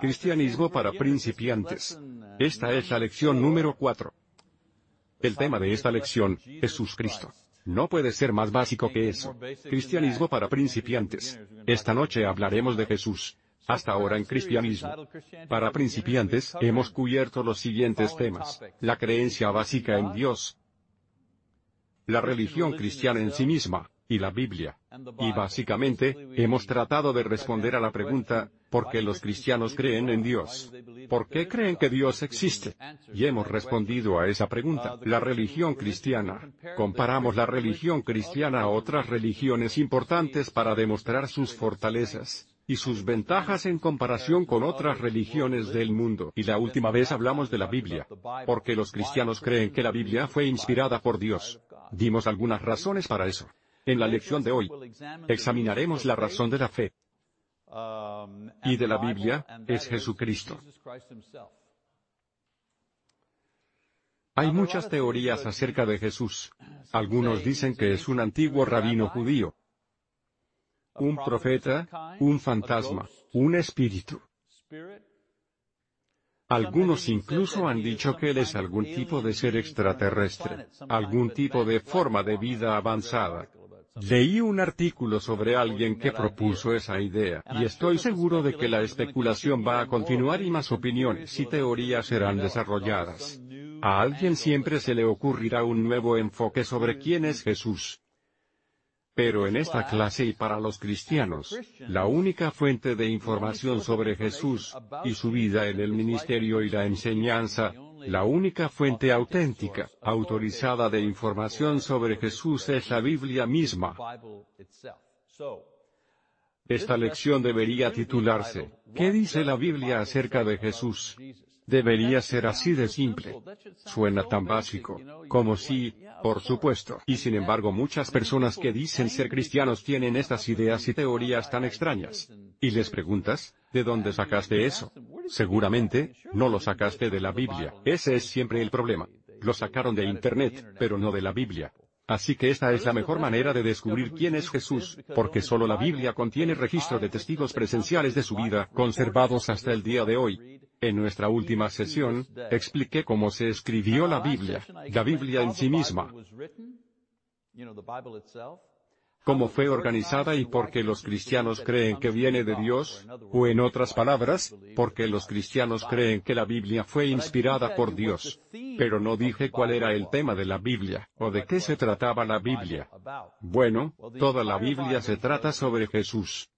Cristianismo para principiantes. Esta es la lección número 4. El tema de esta lección, Jesús Cristo. No puede ser más básico que eso. Cristianismo para principiantes. Esta noche hablaremos de Jesús. Hasta ahora en cristianismo. Para principiantes, hemos cubierto los siguientes temas. La creencia básica en Dios. La religión cristiana en sí misma y la Biblia. Y básicamente, hemos tratado de responder a la pregunta, ¿por qué los cristianos creen en Dios? ¿Por qué creen que Dios existe? Y hemos respondido a esa pregunta. La religión cristiana. Comparamos la religión cristiana a otras religiones importantes para demostrar sus fortalezas y sus ventajas en comparación con otras religiones del mundo. Y la última vez hablamos de la Biblia. Porque los cristianos creen que la Biblia fue inspirada por Dios. Dimos algunas razones para eso. En la lección de hoy, examinaremos la razón de la fe. Y de la Biblia, es Jesucristo. Hay muchas teorías acerca de Jesús. Algunos dicen que es un antiguo rabino judío, un profeta, un fantasma, un espíritu. Algunos incluso han dicho que él es algún tipo de ser extraterrestre, algún tipo de forma de vida avanzada. Leí un artículo sobre alguien que propuso esa idea, y estoy seguro de que la especulación va a continuar y más opiniones y teorías serán desarrolladas. A alguien siempre se le ocurrirá un nuevo enfoque sobre quién es Jesús. Pero en esta clase y para los cristianos, la única fuente de información sobre Jesús, y su vida en el ministerio y la enseñanza, la única fuente auténtica, autorizada de información sobre Jesús es la Biblia misma. Esta lección debería titularse, ¿qué dice la Biblia acerca de Jesús? Debería ser así de simple. Suena tan básico, como si, por supuesto. Y sin embargo muchas personas que dicen ser cristianos tienen estas ideas y teorías tan extrañas. Y les preguntas, ¿de dónde sacaste eso? Seguramente, no lo sacaste de la Biblia. Ese es siempre el problema. Lo sacaron de Internet, pero no de la Biblia. Así que esta es la mejor manera de descubrir quién es Jesús, porque solo la Biblia contiene registro de testigos presenciales de su vida, conservados hasta el día de hoy. En nuestra última sesión, expliqué cómo se escribió la Biblia, la Biblia en sí misma, cómo fue organizada y por qué los cristianos creen que viene de Dios, o en otras palabras, porque los cristianos creen que la Biblia fue inspirada por Dios. Pero no dije cuál era el tema de la Biblia, o de qué se trataba la Biblia. Bueno, toda la Biblia se trata sobre Jesús.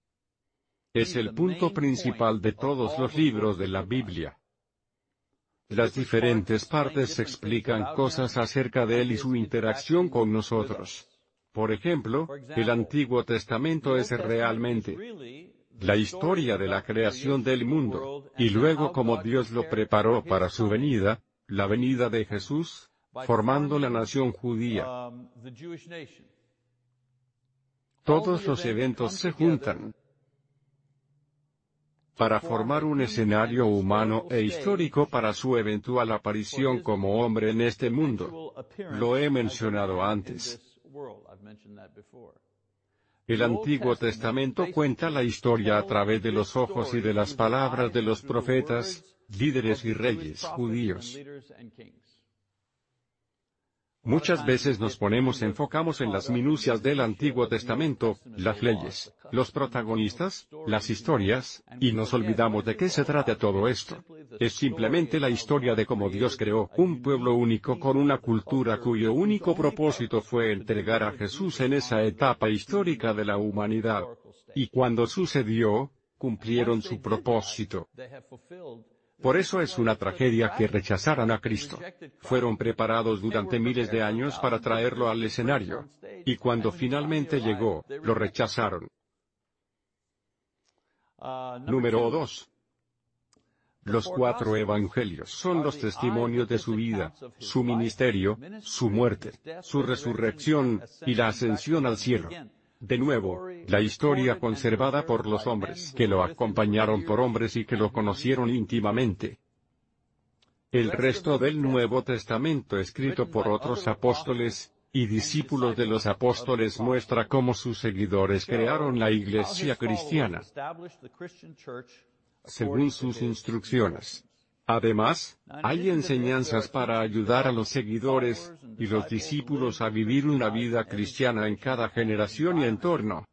Es el punto principal de todos los libros de la Biblia. Las diferentes partes explican cosas acerca de Él y su interacción con nosotros. Por ejemplo, el Antiguo Testamento es realmente la historia de la creación del mundo, y luego cómo Dios lo preparó para su venida, la venida de Jesús, formando la nación judía. Todos los eventos se juntan, para formar un escenario humano e histórico para su eventual aparición como hombre en este mundo. Lo he mencionado antes. El Antiguo Testamento cuenta la historia a través de los ojos y de las palabras de los profetas, líderes y reyes judíos. Muchas veces nos ponemos enfocamos en las minucias del Antiguo Testamento, las leyes, los protagonistas, las historias, y nos olvidamos de qué se trata todo esto. Es simplemente la historia de cómo Dios creó un pueblo único con una cultura cuyo único propósito fue entregar a Jesús en esa etapa histórica de la humanidad. Y cuando sucedió, cumplieron su propósito. Por eso es una tragedia que rechazaran a Cristo. Fueron preparados durante miles de años para traerlo al escenario. Y cuando finalmente llegó, lo rechazaron. Número 2. Los cuatro evangelios son los testimonios de su vida, su ministerio, su muerte, su resurrección, y la ascensión al cielo. De nuevo, la historia conservada por los hombres que lo acompañaron por hombres y que lo conocieron íntimamente. El resto del Nuevo Testamento escrito por otros apóstoles, y discípulos de los apóstoles muestra cómo sus seguidores crearon la iglesia cristiana. según sus instrucciones. Además, hay enseñanzas para ayudar a los seguidores y los discípulos a vivir una vida cristiana en cada generación y entorno.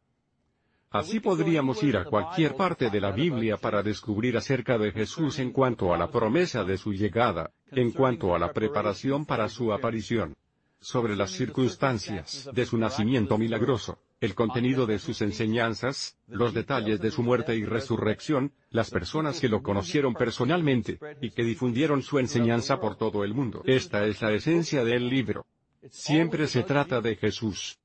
Así podríamos ir a cualquier parte de la Biblia para descubrir acerca de Jesús en cuanto a la promesa de su llegada, en cuanto a la preparación para su aparición, sobre las circunstancias de su nacimiento milagroso, el contenido de sus enseñanzas, los detalles de su muerte y resurrección, las personas que lo conocieron personalmente, y que difundieron su enseñanza por todo el mundo. Esta es la esencia del libro. Siempre se trata de Jesús.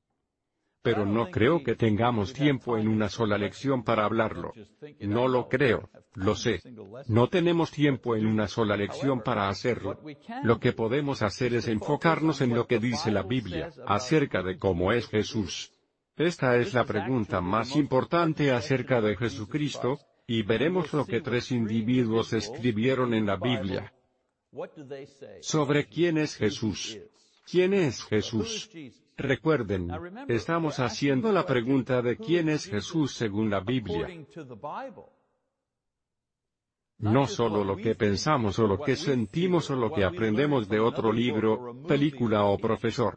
Pero no creo que tengamos tiempo en una sola lección para hablarlo. No lo creo, lo sé. No tenemos tiempo en una sola lección para hacerlo. Lo que podemos hacer es enfocarnos en lo que dice la Biblia, acerca de cómo es Jesús. Esta es la pregunta más importante acerca de Jesucristo, y veremos lo que tres individuos escribieron en la Biblia. Sobre quién es Jesús. ¿Quién es Jesús? Recuerden, estamos haciendo la pregunta de quién es Jesús según la Biblia. No solo lo que pensamos o lo que sentimos o lo que aprendemos de otro libro, película o profesor.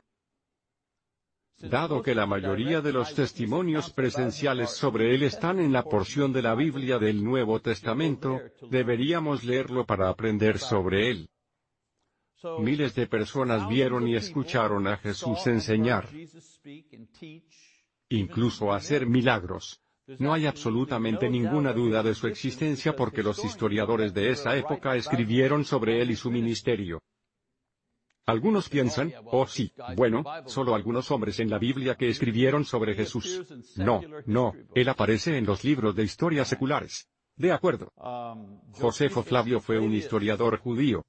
Dado que la mayoría de los testimonios presenciales sobre él están en la porción de la Biblia del Nuevo Testamento, deberíamos leerlo para aprender sobre él. Miles de personas vieron y escucharon a Jesús enseñar, incluso hacer milagros. No hay absolutamente ninguna duda de su existencia porque los historiadores de esa época escribieron sobre él y su ministerio. Algunos piensan, oh sí, bueno, solo algunos hombres en la Biblia que escribieron sobre Jesús. No, no, él aparece en los libros de historia seculares. De acuerdo. Josefo Flavio fue un historiador judío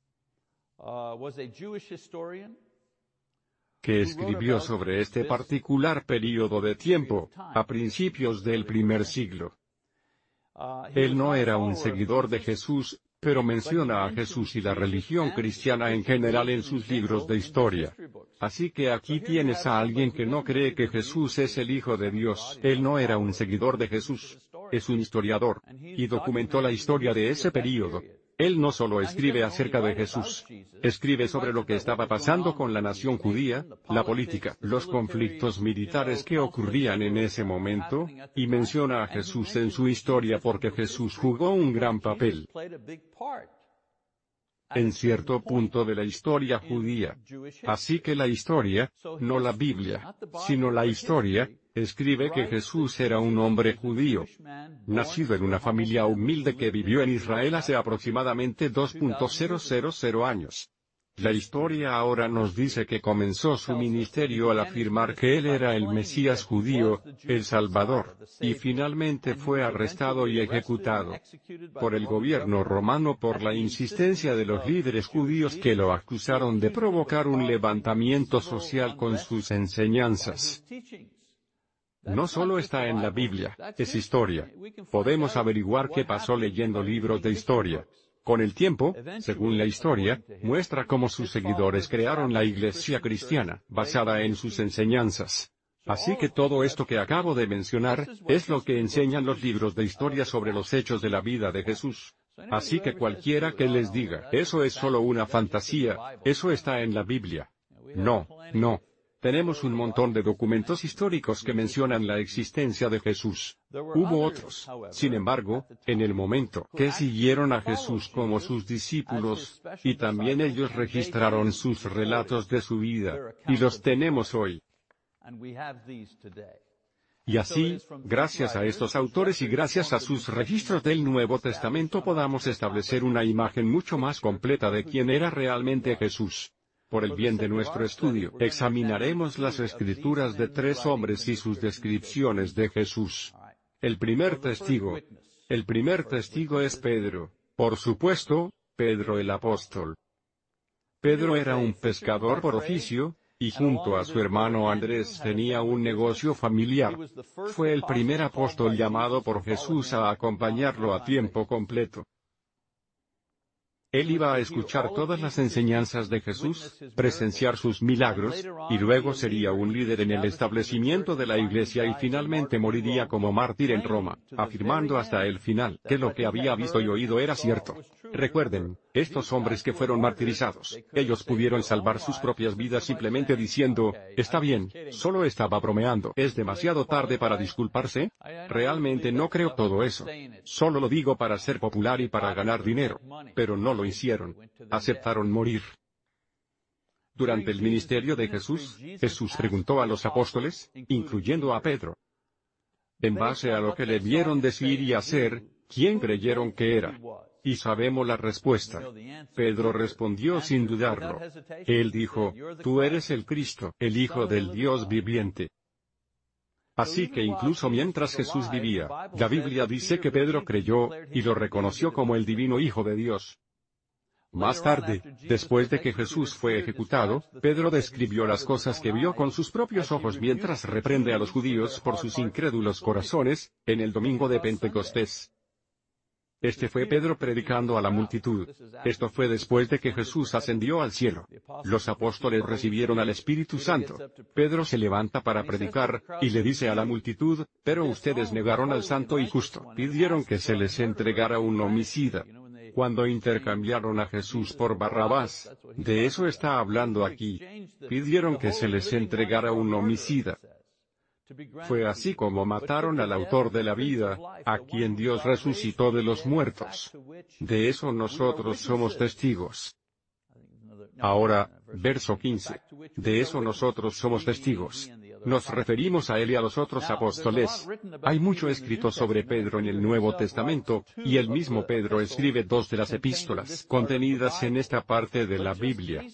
que escribió sobre este particular período de tiempo, a principios del primer siglo. Él no era un seguidor de Jesús, pero menciona a Jesús y la religión cristiana en general en sus libros de historia. Así que aquí tienes a alguien que no cree que Jesús es el Hijo de Dios. Él no era un seguidor de Jesús. Es un historiador. Y documentó la historia de ese período. Él no solo escribe acerca de Jesús, escribe sobre lo que estaba pasando con la nación judía, la política, los conflictos militares que ocurrían en ese momento, y menciona a Jesús en su historia porque Jesús jugó un gran papel. en cierto punto de la historia judía. Así que la historia, no la Biblia, sino la historia, escribe que Jesús era un hombre judío, nacido en una familia humilde que vivió en Israel hace aproximadamente 2.000 años. La historia ahora nos dice que comenzó su ministerio al afirmar que él era el Mesías judío, el Salvador, y finalmente fue arrestado y ejecutado por el gobierno romano por la insistencia de los líderes judíos que lo acusaron de provocar un levantamiento social con sus enseñanzas. No solo está en la Biblia, es historia. Podemos averiguar qué pasó leyendo libros de historia. Con el tiempo, según la historia, muestra cómo sus seguidores crearon la iglesia cristiana, basada en sus enseñanzas. Así que todo esto que acabo de mencionar, es lo que enseñan los libros de historia sobre los hechos de la vida de Jesús. Así que cualquiera que les diga, eso es solo una fantasía, eso está en la Biblia. No, no, tenemos un montón de documentos históricos que mencionan la existencia de Jesús. Hubo otros, sin embargo, en el momento que siguieron a Jesús como sus discípulos, y también ellos registraron sus relatos de su vida, y los tenemos hoy. Y así, gracias a estos autores y gracias a sus registros del Nuevo Testamento podamos establecer una imagen mucho más completa de quién era realmente Jesús. Por el bien de nuestro estudio, examinaremos las escrituras de tres hombres y sus descripciones de Jesús. El primer testigo. El primer testigo es Pedro. Por supuesto, Pedro el apóstol. Pedro era un pescador por oficio, y junto a su hermano Andrés tenía un negocio familiar. Fue el primer apóstol llamado por Jesús a acompañarlo a tiempo completo. Él iba a escuchar todas las enseñanzas de Jesús, presenciar sus milagros, y luego sería un líder en el establecimiento de la iglesia y finalmente moriría como mártir en Roma, afirmando hasta el final que lo que había visto y oído era cierto. Recuerden, estos hombres que fueron martirizados, ellos pudieron salvar sus propias vidas simplemente diciendo, está bien, solo estaba bromeando. ¿Es demasiado tarde para disculparse? Realmente no creo todo eso. Solo lo digo para ser popular y para ganar dinero. Pero no lo hicieron. Aceptaron morir. Durante el ministerio de Jesús, Jesús preguntó a los apóstoles, incluyendo a Pedro. En base a lo que le vieron decir y hacer, ¿quién creyeron que era? Y sabemos la respuesta. Pedro respondió sin dudarlo. Él dijo, Tú eres el Cristo, el Hijo del Dios viviente. Así que incluso mientras Jesús vivía, la Biblia dice que Pedro creyó, y lo reconoció como el divino Hijo de Dios. Más tarde, después de que Jesús fue ejecutado, Pedro describió las cosas que vio con sus propios ojos mientras reprende a los judíos por sus incrédulos corazones, en el domingo de Pentecostés. Este fue Pedro predicando a la multitud. Esto fue después de que Jesús ascendió al cielo. Los apóstoles recibieron al Espíritu Santo. Pedro se levanta para predicar, y le dice a la multitud, pero ustedes negaron al santo y justo. Pidieron que se les entregara un homicida. Cuando intercambiaron a Jesús por Barrabás, de eso está hablando aquí. Pidieron que se les entregara un homicida. Fue así como mataron al autor de la vida, a quien Dios resucitó de los muertos. De eso nosotros somos testigos. Ahora, verso 15. De eso nosotros somos testigos. Nos referimos a él y a los otros apóstoles. Hay mucho escrito sobre Pedro en el Nuevo Testamento, y el mismo Pedro escribe dos de las epístolas contenidas en esta parte de la Biblia.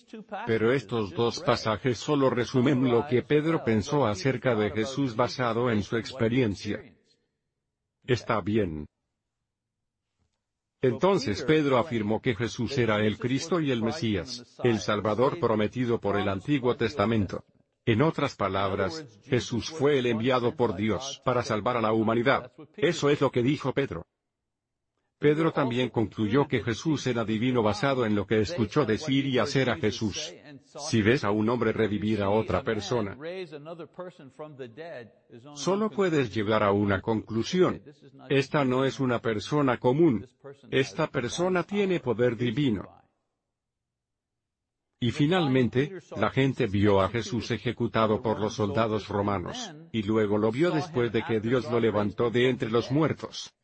Pero estos dos pasajes solo resumen lo que Pedro pensó acerca de Jesús basado en su experiencia. Está bien. Entonces Pedro afirmó que Jesús era el Cristo y el Mesías, el Salvador prometido por el Antiguo Testamento. En otras palabras, Jesús fue el enviado por Dios para salvar a la humanidad. Eso es lo que dijo Pedro. Pedro también concluyó que Jesús era divino basado en lo que escuchó decir y hacer a Jesús. Si ves a un hombre revivir a otra persona, solo puedes llegar a una conclusión. Esta no es una persona común. Esta persona tiene poder divino. Y finalmente, la gente vio a Jesús ejecutado por los soldados romanos, y luego lo vio después de que Dios lo levantó de entre los muertos.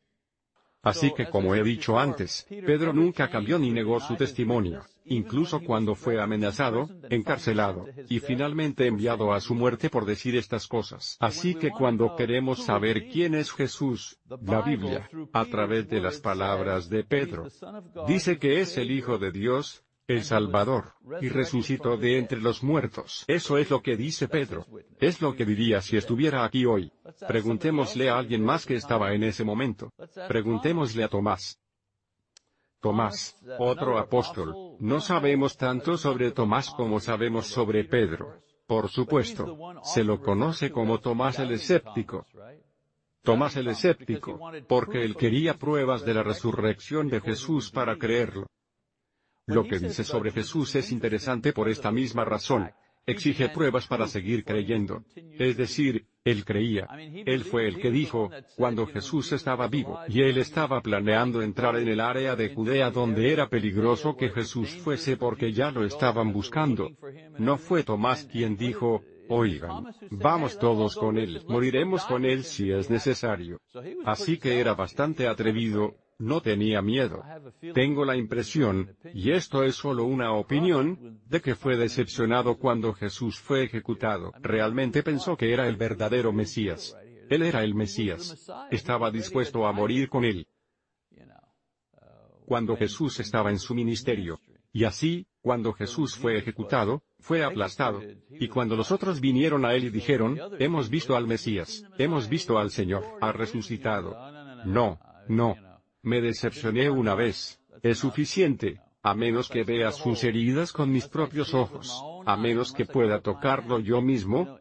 Así que como he dicho antes, Pedro nunca cambió ni negó su testimonio, incluso cuando fue amenazado, encarcelado, y finalmente enviado a su muerte por decir estas cosas. Así que cuando queremos saber quién es Jesús, la Biblia, a través de las palabras de Pedro, dice que es el Hijo de Dios, el Salvador, y resucitó de entre los muertos. Eso es lo que dice Pedro. Es lo que diría si estuviera aquí hoy. Preguntémosle a alguien más que estaba en ese momento. Preguntémosle a Tomás. Tomás, otro apóstol. No sabemos tanto sobre Tomás como sabemos sobre Pedro. Por supuesto, se lo conoce como Tomás el escéptico. Tomás el escéptico, porque él quería pruebas de la resurrección de Jesús para creerlo. Lo que dice sobre Jesús es interesante por esta misma razón. Exige pruebas para seguir creyendo. Es decir, él creía. Él fue el que dijo, cuando Jesús estaba vivo, y él estaba planeando entrar en el área de Judea donde era peligroso que Jesús fuese porque ya lo estaban buscando. No fue Tomás quien dijo, Oigan, vamos todos con él, moriremos con él si es necesario. Así que era bastante atrevido, no tenía miedo. Tengo la impresión, y esto es solo una opinión, de que fue decepcionado cuando Jesús fue ejecutado. Realmente pensó que era el verdadero Mesías. Él era el Mesías. Estaba dispuesto a morir con él. Cuando Jesús estaba en su ministerio. Y así, cuando Jesús fue ejecutado, fue aplastado. Y cuando los otros vinieron a él y dijeron, hemos visto al Mesías, hemos visto al Señor, ha resucitado. No, no, me decepcioné una vez. Es suficiente, a menos que vea sus heridas con mis propios ojos, a menos que pueda tocarlo yo mismo.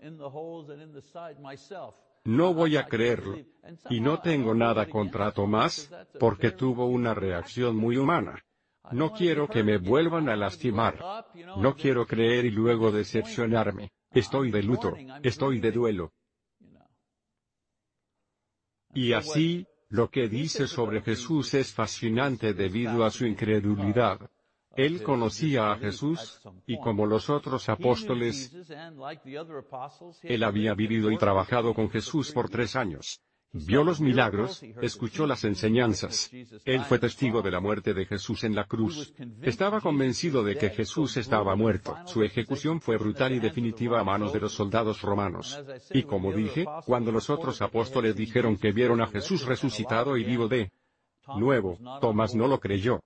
No voy a creerlo. Y no tengo nada contra Tomás, porque tuvo una reacción muy humana. No quiero que me vuelvan a lastimar. No quiero creer y luego decepcionarme. Estoy de luto, estoy de duelo. Y así, lo que dice sobre Jesús es fascinante debido a su incredulidad. Él conocía a Jesús, y como los otros apóstoles, él había vivido y trabajado con Jesús por tres años. Vio los milagros, escuchó las enseñanzas. Él fue testigo de la muerte de Jesús en la cruz. Estaba convencido de que Jesús estaba muerto. Su ejecución fue brutal y definitiva a manos de los soldados romanos. Y como dije, cuando los otros apóstoles dijeron que vieron a Jesús resucitado y vivo de nuevo, Tomás no lo creyó.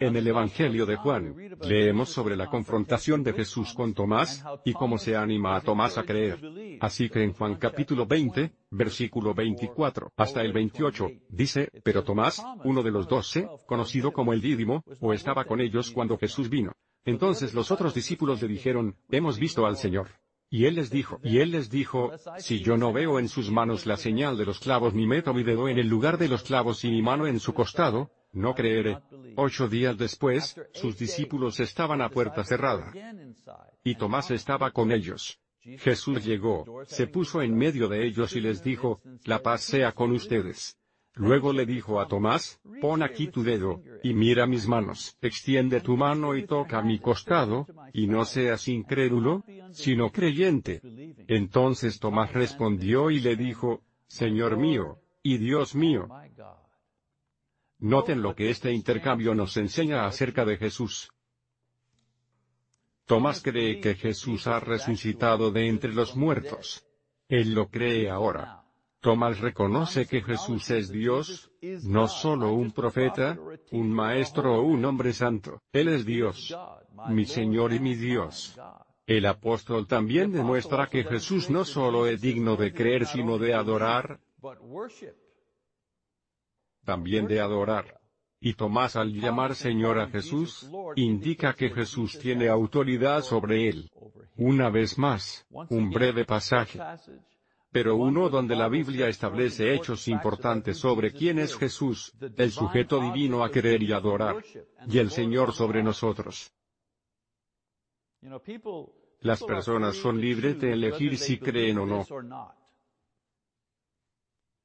En el Evangelio de Juan, leemos sobre la confrontación de Jesús con Tomás, y cómo se anima a Tomás a creer. Así que en Juan capítulo 20, versículo 24 hasta el 28, dice, pero Tomás, uno de los doce, conocido como el Dídimo, o estaba con ellos cuando Jesús vino. Entonces los otros discípulos le dijeron, hemos visto al Señor. Y él les dijo, y él les dijo, si yo no veo en sus manos la señal de los clavos ni meto mi dedo en el lugar de los clavos y mi mano en su costado, no creeré. Ocho días después, sus discípulos estaban a puerta cerrada. Y Tomás estaba con ellos. Jesús llegó, se puso en medio de ellos y les dijo, la paz sea con ustedes. Luego le dijo a Tomás, pon aquí tu dedo, y mira mis manos, extiende tu mano y toca mi costado, y no seas incrédulo, sino creyente. Entonces Tomás respondió y le dijo, Señor mío, y Dios mío. Noten lo que este intercambio nos enseña acerca de Jesús. Tomás cree que Jesús ha resucitado de entre los muertos. Él lo cree ahora. Tomás reconoce que Jesús es Dios, no solo un profeta, un maestro o un hombre santo. Él es Dios, mi Señor y mi Dios. El apóstol también demuestra que Jesús no solo es digno de creer sino de adorar, también de adorar. Y Tomás al llamar Señor a Jesús, indica que Jesús tiene autoridad sobre él. Una vez más, un breve pasaje. Pero uno donde la Biblia establece hechos importantes sobre quién es Jesús, el sujeto divino a querer y adorar, y el Señor sobre nosotros. Las personas son libres de elegir si creen o no.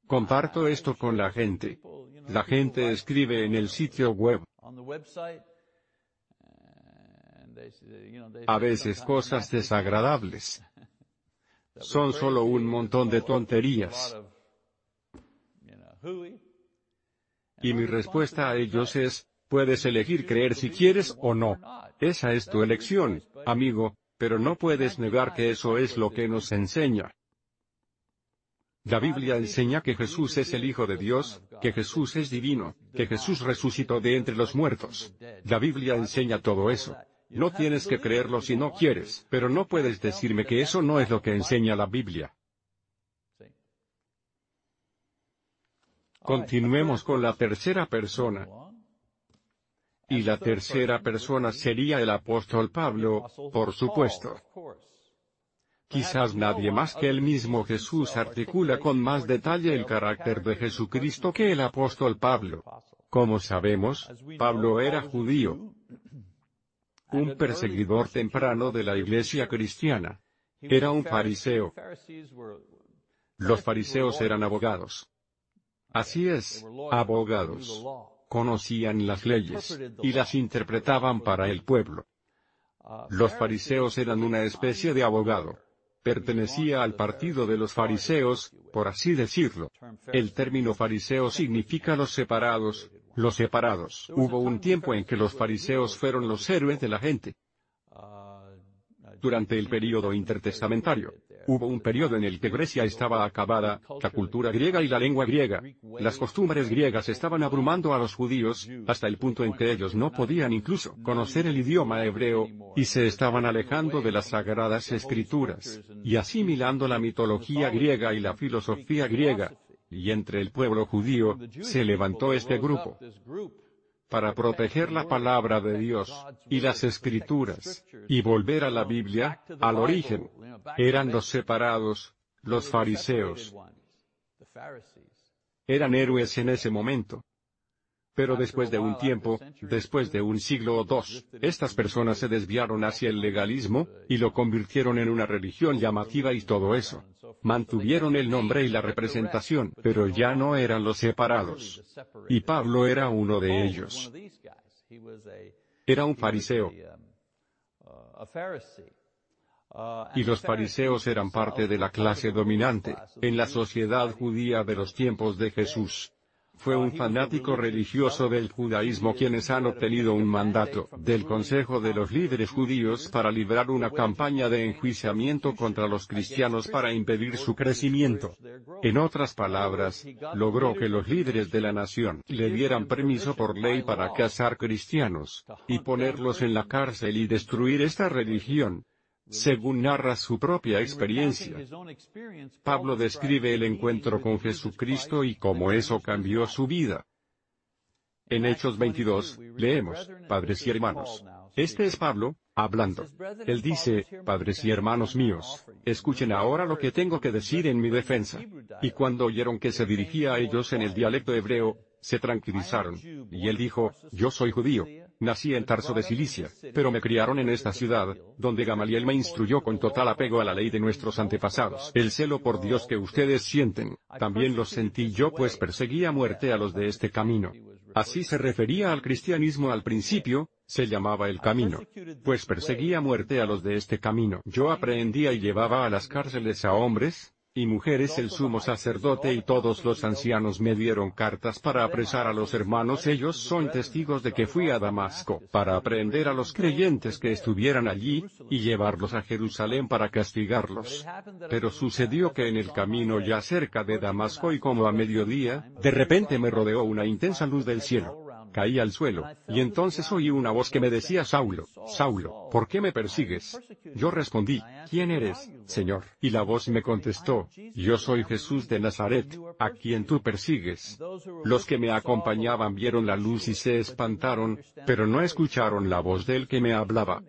Comparto esto con la gente. La gente escribe en el sitio web. A veces cosas desagradables. Son solo un montón de tonterías. Y mi respuesta a ellos es, puedes elegir creer si quieres o no. Esa es tu elección, amigo, pero no puedes negar que eso es lo que nos enseña. La Biblia enseña que Jesús es el Hijo de Dios, que Jesús es divino, que Jesús resucitó de entre los muertos. La Biblia enseña todo eso. No tienes que creerlo si no quieres, pero no puedes decirme que eso no es lo que enseña la Biblia. Continuemos con la tercera persona. Y la tercera persona sería el apóstol Pablo, por supuesto. Quizás nadie más que el mismo Jesús articula con más detalle el carácter de Jesucristo que el apóstol Pablo. Como sabemos, Pablo era judío, un perseguidor temprano de la iglesia cristiana. Era un fariseo. Los fariseos eran abogados. Así es, abogados. Conocían las leyes, y las interpretaban para el pueblo. Los fariseos eran una especie de abogado pertenecía al partido de los fariseos, por así decirlo. El término fariseo significa los separados, los separados. Hubo un tiempo en que los fariseos fueron los héroes de la gente. Durante el período intertestamentario, hubo un periodo en el que Grecia estaba acabada, la cultura griega y la lengua griega. Las costumbres griegas estaban abrumando a los judíos, hasta el punto en que ellos no podían incluso conocer el idioma hebreo, y se estaban alejando de las sagradas escrituras, y asimilando la mitología griega y la filosofía griega. Y entre el pueblo judío, se levantó este grupo para proteger la palabra de Dios, y las escrituras, y volver a la Biblia, al origen. Eran los separados, los fariseos. Eran héroes en ese momento. Pero después de un tiempo, después de un siglo o dos, estas personas se desviaron hacia el legalismo, y lo convirtieron en una religión llamativa y todo eso. Mantuvieron el nombre y la representación, pero ya no eran los separados. Y Pablo era uno de ellos. Era un fariseo. Y los fariseos eran parte de la clase dominante, en la sociedad judía de los tiempos de Jesús. Fue un fanático religioso del judaísmo quienes han obtenido un mandato del Consejo de los Líderes Judíos para librar una campaña de enjuiciamiento contra los cristianos para impedir su crecimiento. En otras palabras, logró que los líderes de la nación le dieran permiso por ley para cazar cristianos, y ponerlos en la cárcel y destruir esta religión, según narra su propia experiencia. Pablo describe el encuentro con Jesucristo y cómo eso cambió su vida. En Hechos 22, leemos, Padres y hermanos. Este es Pablo, hablando. Él dice, Padres y hermanos míos, escuchen ahora lo que tengo que decir en mi defensa. Y cuando oyeron que se dirigía a ellos en el dialecto hebreo, se tranquilizaron. Y él dijo, Yo soy judío. Nací en Tarso de Cilicia, pero me criaron en esta ciudad, donde Gamaliel me instruyó con total apego a la ley de nuestros antepasados. El celo por Dios que ustedes sienten, también lo sentí yo pues perseguía muerte a los de este camino. Así se refería al cristianismo al principio, se llamaba el camino. Pues perseguía muerte a los de este camino. Yo aprendía y llevaba a las cárceles a hombres, y mujeres el sumo sacerdote y todos los ancianos me dieron cartas para apresar a los hermanos. ellos son testigos de que fui a Damasco, para aprender a los creyentes que estuvieran allí, y llevarlos a Jerusalén para castigarlos. Pero sucedió que en el camino ya cerca de Damasco y como a mediodía, de repente me rodeó una intensa luz del cielo caí al suelo, y entonces oí una voz que me decía Saulo, Saulo, ¿por qué me persigues? Yo respondí, ¿quién eres, Señor? Y la voz me contestó, yo soy Jesús de Nazaret, a quien tú persigues. Los que me acompañaban vieron la luz y se espantaron, pero no escucharon la voz del que me hablaba.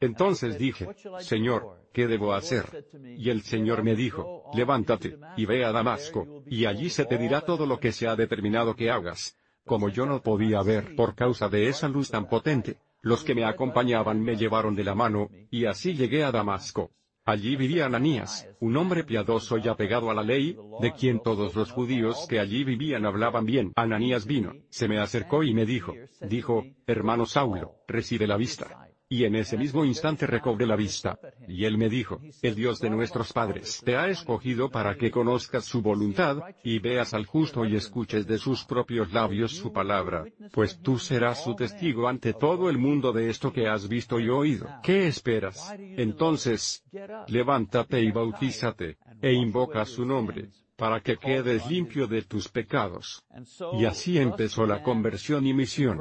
Entonces dije, Señor, ¿qué debo hacer? Y el Señor me dijo, levántate, y ve a Damasco, y allí se te dirá todo lo que se ha determinado que hagas. Como yo no podía ver por causa de esa luz tan potente, los que me acompañaban me llevaron de la mano, y así llegué a Damasco. Allí vivía Ananías, un hombre piadoso y apegado a la ley, de quien todos los judíos que allí vivían hablaban bien. Ananías vino, se me acercó y me dijo, dijo, hermano Saulo, recibe la vista y en ese mismo instante recobré la vista. Y él me dijo, el Dios de nuestros padres te ha escogido para que conozcas su voluntad, y veas al justo y escuches de sus propios labios su palabra, pues tú serás su testigo ante todo el mundo de esto que has visto y oído. ¿Qué esperas? Entonces, levántate y bautízate, e invoca su nombre para que quedes limpio de tus pecados. Y así empezó la conversión y misión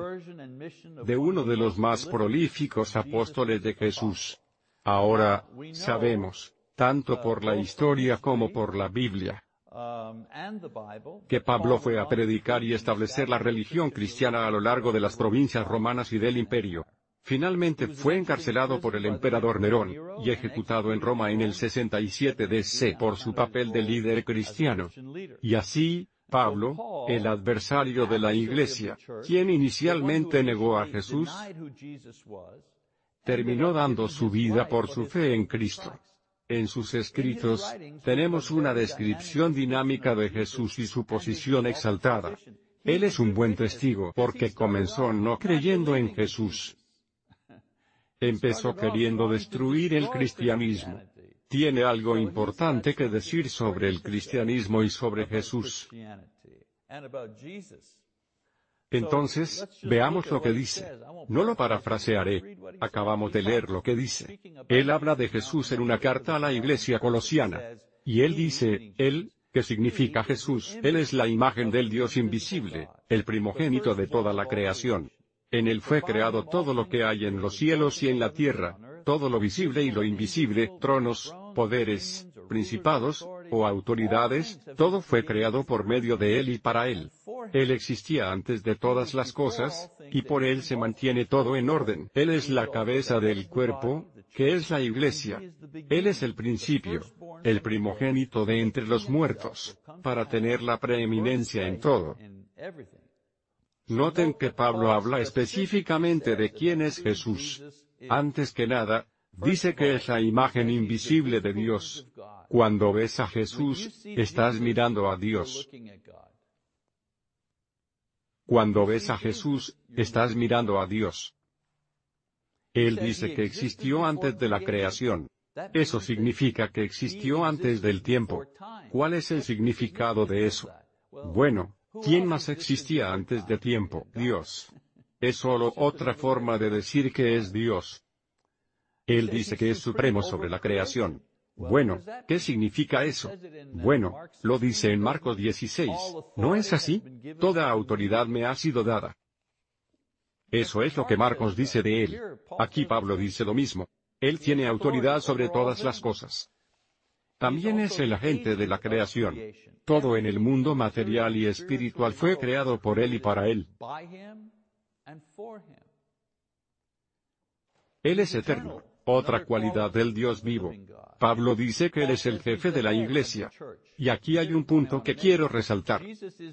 de uno de los más prolíficos apóstoles de Jesús. Ahora, sabemos, tanto por la historia como por la Biblia, que Pablo fue a predicar y establecer la religión cristiana a lo largo de las provincias romanas y del imperio. Finalmente fue encarcelado por el emperador Nerón, y ejecutado en Roma en el 67 DC por su papel de líder cristiano. Y así, Pablo, el adversario de la Iglesia, quien inicialmente negó a Jesús, terminó dando su vida por su fe en Cristo. En sus escritos, tenemos una descripción dinámica de Jesús y su posición exaltada. Él es un buen testigo porque comenzó no creyendo en Jesús, empezó queriendo destruir el cristianismo. Tiene algo importante que decir sobre el cristianismo y sobre Jesús. Entonces, veamos lo que dice. No lo parafrasearé. Acabamos de leer lo que dice. Él habla de Jesús en una carta a la iglesia colosiana. Y él dice, Él, que significa Jesús, Él es la imagen del Dios invisible, el primogénito de toda la creación. En él fue creado todo lo que hay en los cielos y en la tierra, todo lo visible y lo invisible, tronos, poderes, principados, o autoridades, todo fue creado por medio de él y para él. Él existía antes de todas las cosas, y por él se mantiene todo en orden. Él es la cabeza del cuerpo, que es la iglesia. Él es el principio, el primogénito de entre los muertos, para tener la preeminencia en todo. Noten que Pablo habla específicamente de quién es Jesús. Antes que nada, dice que es la imagen invisible de Dios. Cuando ves a Jesús, estás mirando a Dios. Cuando ves a Jesús, estás mirando a Dios. Él dice que existió antes de la creación. Eso significa que existió antes del tiempo. ¿Cuál es el significado de eso? Bueno, ¿quién más existía antes de tiempo? Dios. Es solo otra forma de decir que es Dios. Él dice que es supremo sobre la creación. Bueno, ¿qué significa eso? Bueno, lo dice en Marcos 16, ¿no es así? Toda autoridad me ha sido dada. Eso es lo que Marcos dice de él. Aquí Pablo dice lo mismo. Él tiene autoridad sobre todas las cosas. También es el agente de la creación. Todo en el mundo material y espiritual fue creado por Él y para Él. Él es eterno, otra cualidad del Dios vivo. Pablo dice que Él es el jefe de la iglesia. Y aquí hay un punto que quiero resaltar.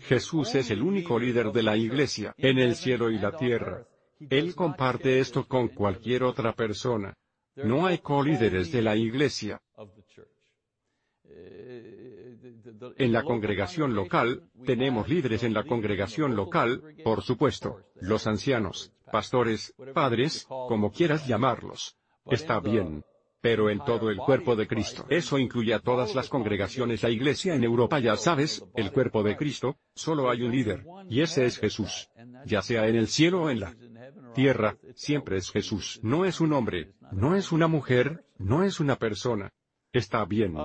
Jesús es el único líder de la iglesia, en el cielo y la tierra. Él comparte esto con cualquier otra persona. No hay colíderes de la iglesia. En la congregación local, tenemos líderes en la congregación local, por supuesto, los ancianos, pastores, padres, como quieras llamarlos. Está bien pero en todo el cuerpo de Cristo. Eso incluye a todas las congregaciones. La iglesia en Europa ya sabes, el cuerpo de Cristo, solo hay un líder, y ese es Jesús. Ya sea en el cielo o en la tierra, siempre es Jesús. No es un hombre, no es una mujer, no es una persona. Está bien.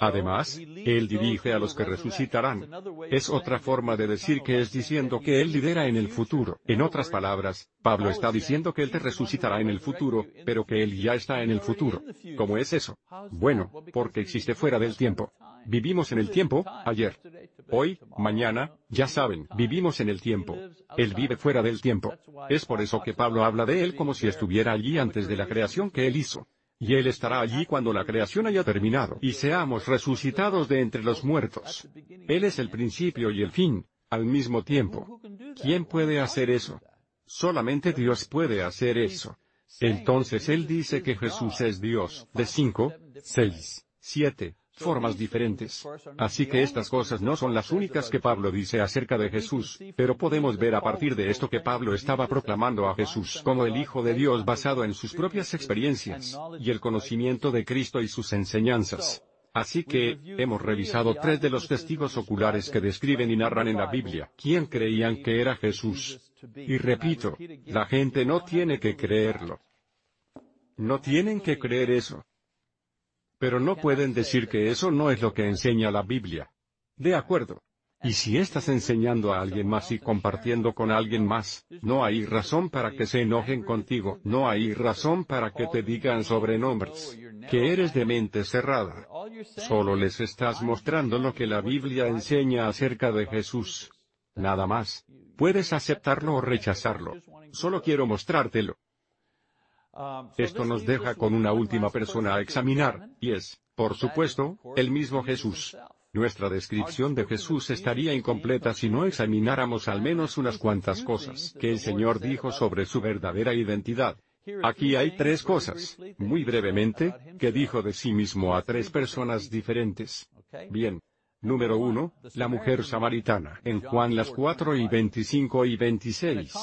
Además, Él dirige a los que resucitarán. Es otra forma de decir que es diciendo que Él lidera en el futuro. En otras palabras, Pablo está diciendo que Él te resucitará en el futuro, pero que Él ya está en el futuro. ¿Cómo es eso? Bueno, porque existe fuera del tiempo. Vivimos en el tiempo, ayer. Hoy, mañana, ya saben, vivimos en el tiempo. Él vive fuera del tiempo. Es por eso que Pablo habla de Él como si estuviera allí antes de la creación que Él hizo y Él estará allí cuando la creación haya terminado y seamos resucitados de entre los muertos. Él es el principio y el fin, al mismo tiempo. ¿Quién puede hacer eso? Solamente Dios puede hacer eso. Entonces Él dice que Jesús es Dios, de cinco, seis, siete, formas diferentes. Así que estas cosas no son las únicas que Pablo dice acerca de Jesús, pero podemos ver a partir de esto que Pablo estaba proclamando a Jesús como el Hijo de Dios basado en sus propias experiencias, y el conocimiento de Cristo y sus enseñanzas. Así que, hemos revisado tres de los testigos oculares que describen y narran en la Biblia, quién creían que era Jesús. Y repito, la gente no tiene que creerlo. No tienen que creer eso. Pero no pueden decir que eso no es lo que enseña la Biblia. De acuerdo. Y si estás enseñando a alguien más y compartiendo con alguien más, no hay razón para que se enojen contigo, no hay razón para que te digan sobrenombres, que eres de mente cerrada. Solo les estás mostrando lo que la Biblia enseña acerca de Jesús. Nada más. Puedes aceptarlo o rechazarlo. Solo quiero mostrártelo. Esto nos deja con una última persona a examinar, y es, por supuesto, el mismo Jesús. Nuestra descripción de Jesús estaría incompleta si no examináramos al menos unas cuantas cosas que el Señor dijo sobre su verdadera identidad. Aquí hay tres cosas, muy brevemente, que dijo de sí mismo a tres personas diferentes. Bien, Número 1, la mujer samaritana, en Juan las 4 y 25 y 26.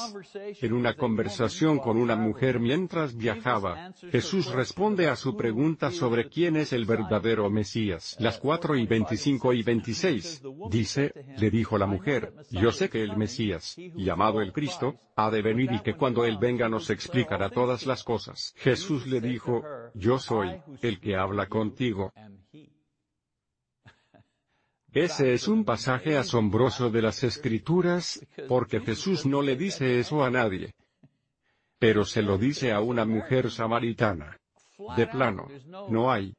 En una conversación con una mujer mientras viajaba, Jesús responde a su pregunta sobre quién es el verdadero Mesías. Las 4 y 25 y 26. Dice, le dijo la mujer, yo sé que el Mesías, llamado el Cristo, ha de venir y que cuando Él venga nos explicará todas las cosas. Jesús le dijo, yo soy, el que habla contigo. Ese es un pasaje asombroso de las Escrituras, porque Jesús no le dice eso a nadie. Pero se lo dice a una mujer samaritana. De plano, no hay.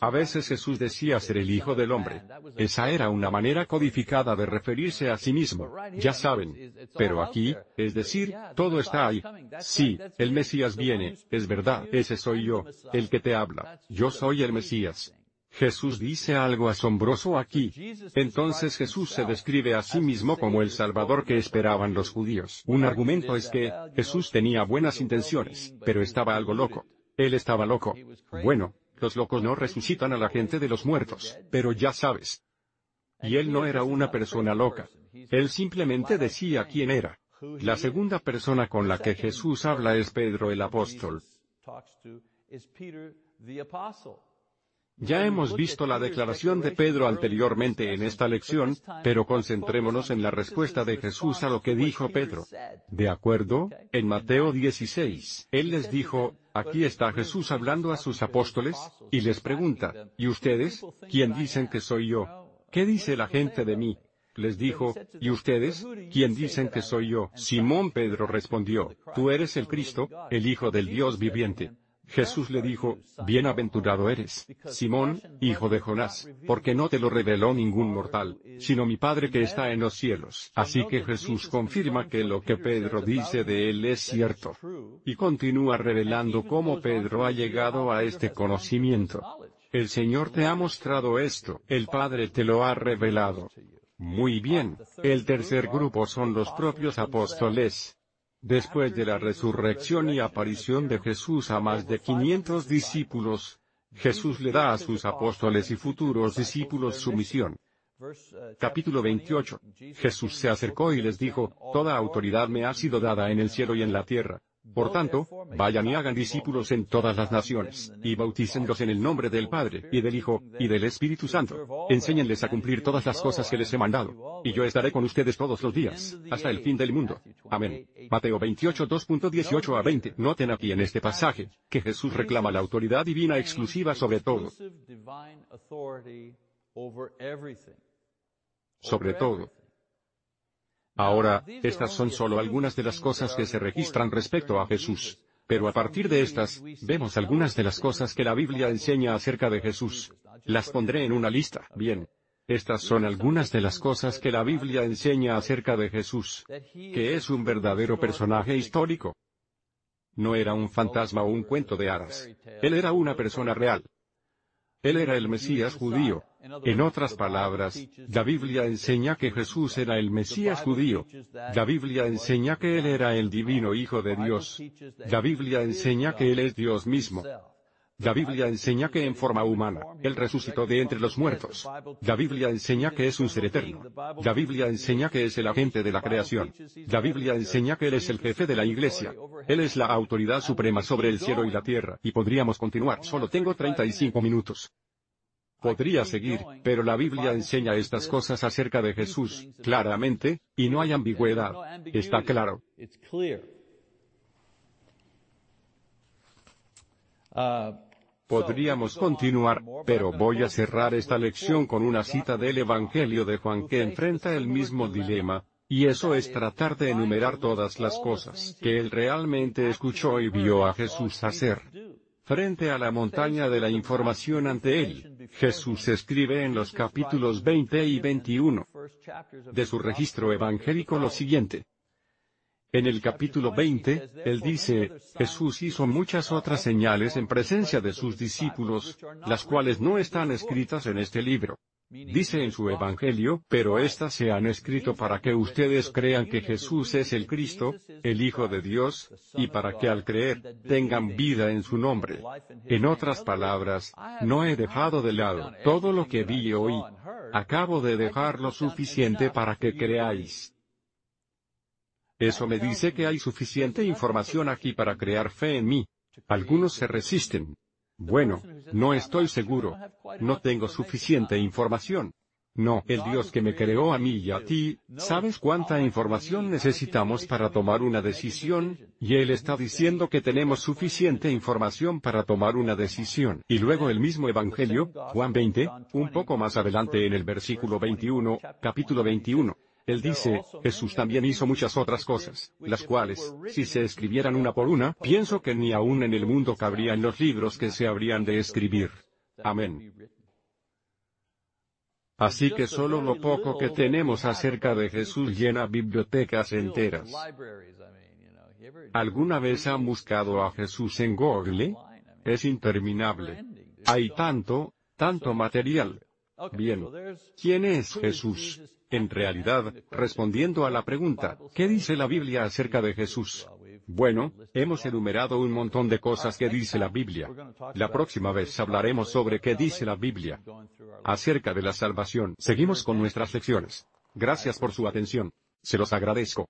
A veces Jesús decía ser el Hijo del Hombre. Esa era una manera codificada de referirse a sí mismo, ya saben. Pero aquí, es decir, todo está ahí. Sí, el Mesías viene, es verdad, ese soy yo, el que te habla, yo soy el Mesías. Jesús dice algo asombroso aquí. Entonces Jesús se describe a sí mismo como el Salvador que esperaban los judíos. Un argumento es que, Jesús tenía buenas intenciones, pero estaba algo loco. Él estaba loco. Bueno, los locos no resucitan a la gente de los muertos, pero ya sabes. Y él no era una persona loca. Él simplemente decía quién era. La segunda persona con la que Jesús habla es Pedro el apóstol. Ya hemos visto la declaración de Pedro anteriormente en esta lección, pero concentrémonos en la respuesta de Jesús a lo que dijo Pedro. ¿De acuerdo? En Mateo 16, Él les dijo, aquí está Jesús hablando a sus apóstoles, y les pregunta, ¿y ustedes? ¿Quién dicen que soy yo? ¿Qué dice la gente de mí? Les dijo, ¿y ustedes? ¿Quién dicen que soy yo? Simón Pedro respondió, Tú eres el Cristo, el Hijo del Dios viviente. Jesús le dijo, Bienaventurado eres, Simón, hijo de Jonás, porque no te lo reveló ningún mortal, sino mi Padre que está en los cielos. Así que Jesús confirma que lo que Pedro dice de él es cierto. Y continúa revelando cómo Pedro ha llegado a este conocimiento. El Señor te ha mostrado esto, el Padre te lo ha revelado. Muy bien, el tercer grupo son los propios apóstoles. Después de la resurrección y aparición de Jesús a más de 500 discípulos, Jesús le da a sus apóstoles y futuros discípulos su misión. Capítulo 28. Jesús se acercó y les dijo, Toda autoridad me ha sido dada en el cielo y en la tierra. Por tanto, vayan y hagan discípulos en todas las naciones, y bautícenlos en el nombre del Padre, y del Hijo, y del Espíritu Santo. Enséñenles a cumplir todas las cosas que les he mandado. Y yo estaré con ustedes todos los días, hasta el fin del mundo. Amén. Mateo 28 2.18 a 20. Noten aquí en este pasaje, que Jesús reclama la autoridad divina exclusiva sobre todo. Sobre todo. Ahora, estas son solo algunas de las cosas que se registran respecto a Jesús. Pero a partir de estas, vemos algunas de las cosas que la Biblia enseña acerca de Jesús. Las pondré en una lista. Bien. Estas son algunas de las cosas que la Biblia enseña acerca de Jesús. Que es un verdadero personaje histórico. No era un fantasma o un cuento de hadas. Él era una persona real. Él era el Mesías judío. En otras palabras, la Biblia enseña que Jesús era el Mesías judío. La Biblia enseña que Él era el divino Hijo de Dios. La Biblia enseña que Él es Dios mismo. La Biblia enseña que en forma humana, Él resucitó de entre los muertos. La Biblia enseña que es un ser eterno. La Biblia enseña que es el agente de la creación. La Biblia enseña que Él es el jefe de la iglesia. Él es la autoridad suprema sobre el cielo y la tierra. Y podríamos continuar. Solo tengo 35 minutos. Podría seguir, pero la Biblia enseña estas cosas acerca de Jesús, claramente, y no hay ambigüedad. Está claro. Podríamos continuar, pero voy a cerrar esta lección con una cita del Evangelio de Juan que enfrenta el mismo dilema, y eso es tratar de enumerar todas las cosas que él realmente escuchó y vio a Jesús hacer. Frente a la montaña de la información ante él, Jesús escribe en los capítulos 20 y 21 de su registro evangélico lo siguiente. En el capítulo 20, él dice, Jesús hizo muchas otras señales en presencia de sus discípulos, las cuales no están escritas en este libro. Dice en su Evangelio, pero éstas se han escrito para que ustedes crean que Jesús es el Cristo, el Hijo de Dios, y para que al creer, tengan vida en su nombre. En otras palabras, no he dejado de lado todo lo que vi y oí. Acabo de dejar lo suficiente para que creáis. Eso me dice que hay suficiente información aquí para crear fe en mí. Algunos se resisten. Bueno, no estoy seguro. No tengo suficiente información. No, el Dios que me creó a mí y a ti, ¿sabes cuánta información necesitamos para tomar una decisión? Y Él está diciendo que tenemos suficiente información para tomar una decisión. Y luego el mismo Evangelio, Juan 20, un poco más adelante en el versículo 21, capítulo 21. Él dice, Jesús también hizo muchas otras cosas, las cuales, si se escribieran una por una, pienso que ni aún en el mundo cabrían los libros que se habrían de escribir. Amén. Así que solo lo poco que tenemos acerca de Jesús llena bibliotecas enteras. ¿Alguna vez han buscado a Jesús en Google? Es interminable. Hay tanto, tanto material. Bien. ¿Quién es Jesús? En realidad, respondiendo a la pregunta, ¿qué dice la Biblia acerca de Jesús? Bueno, hemos enumerado un montón de cosas que dice la Biblia. La próxima vez hablaremos sobre qué dice la Biblia acerca de la salvación. Seguimos con nuestras lecciones. Gracias por su atención. Se los agradezco.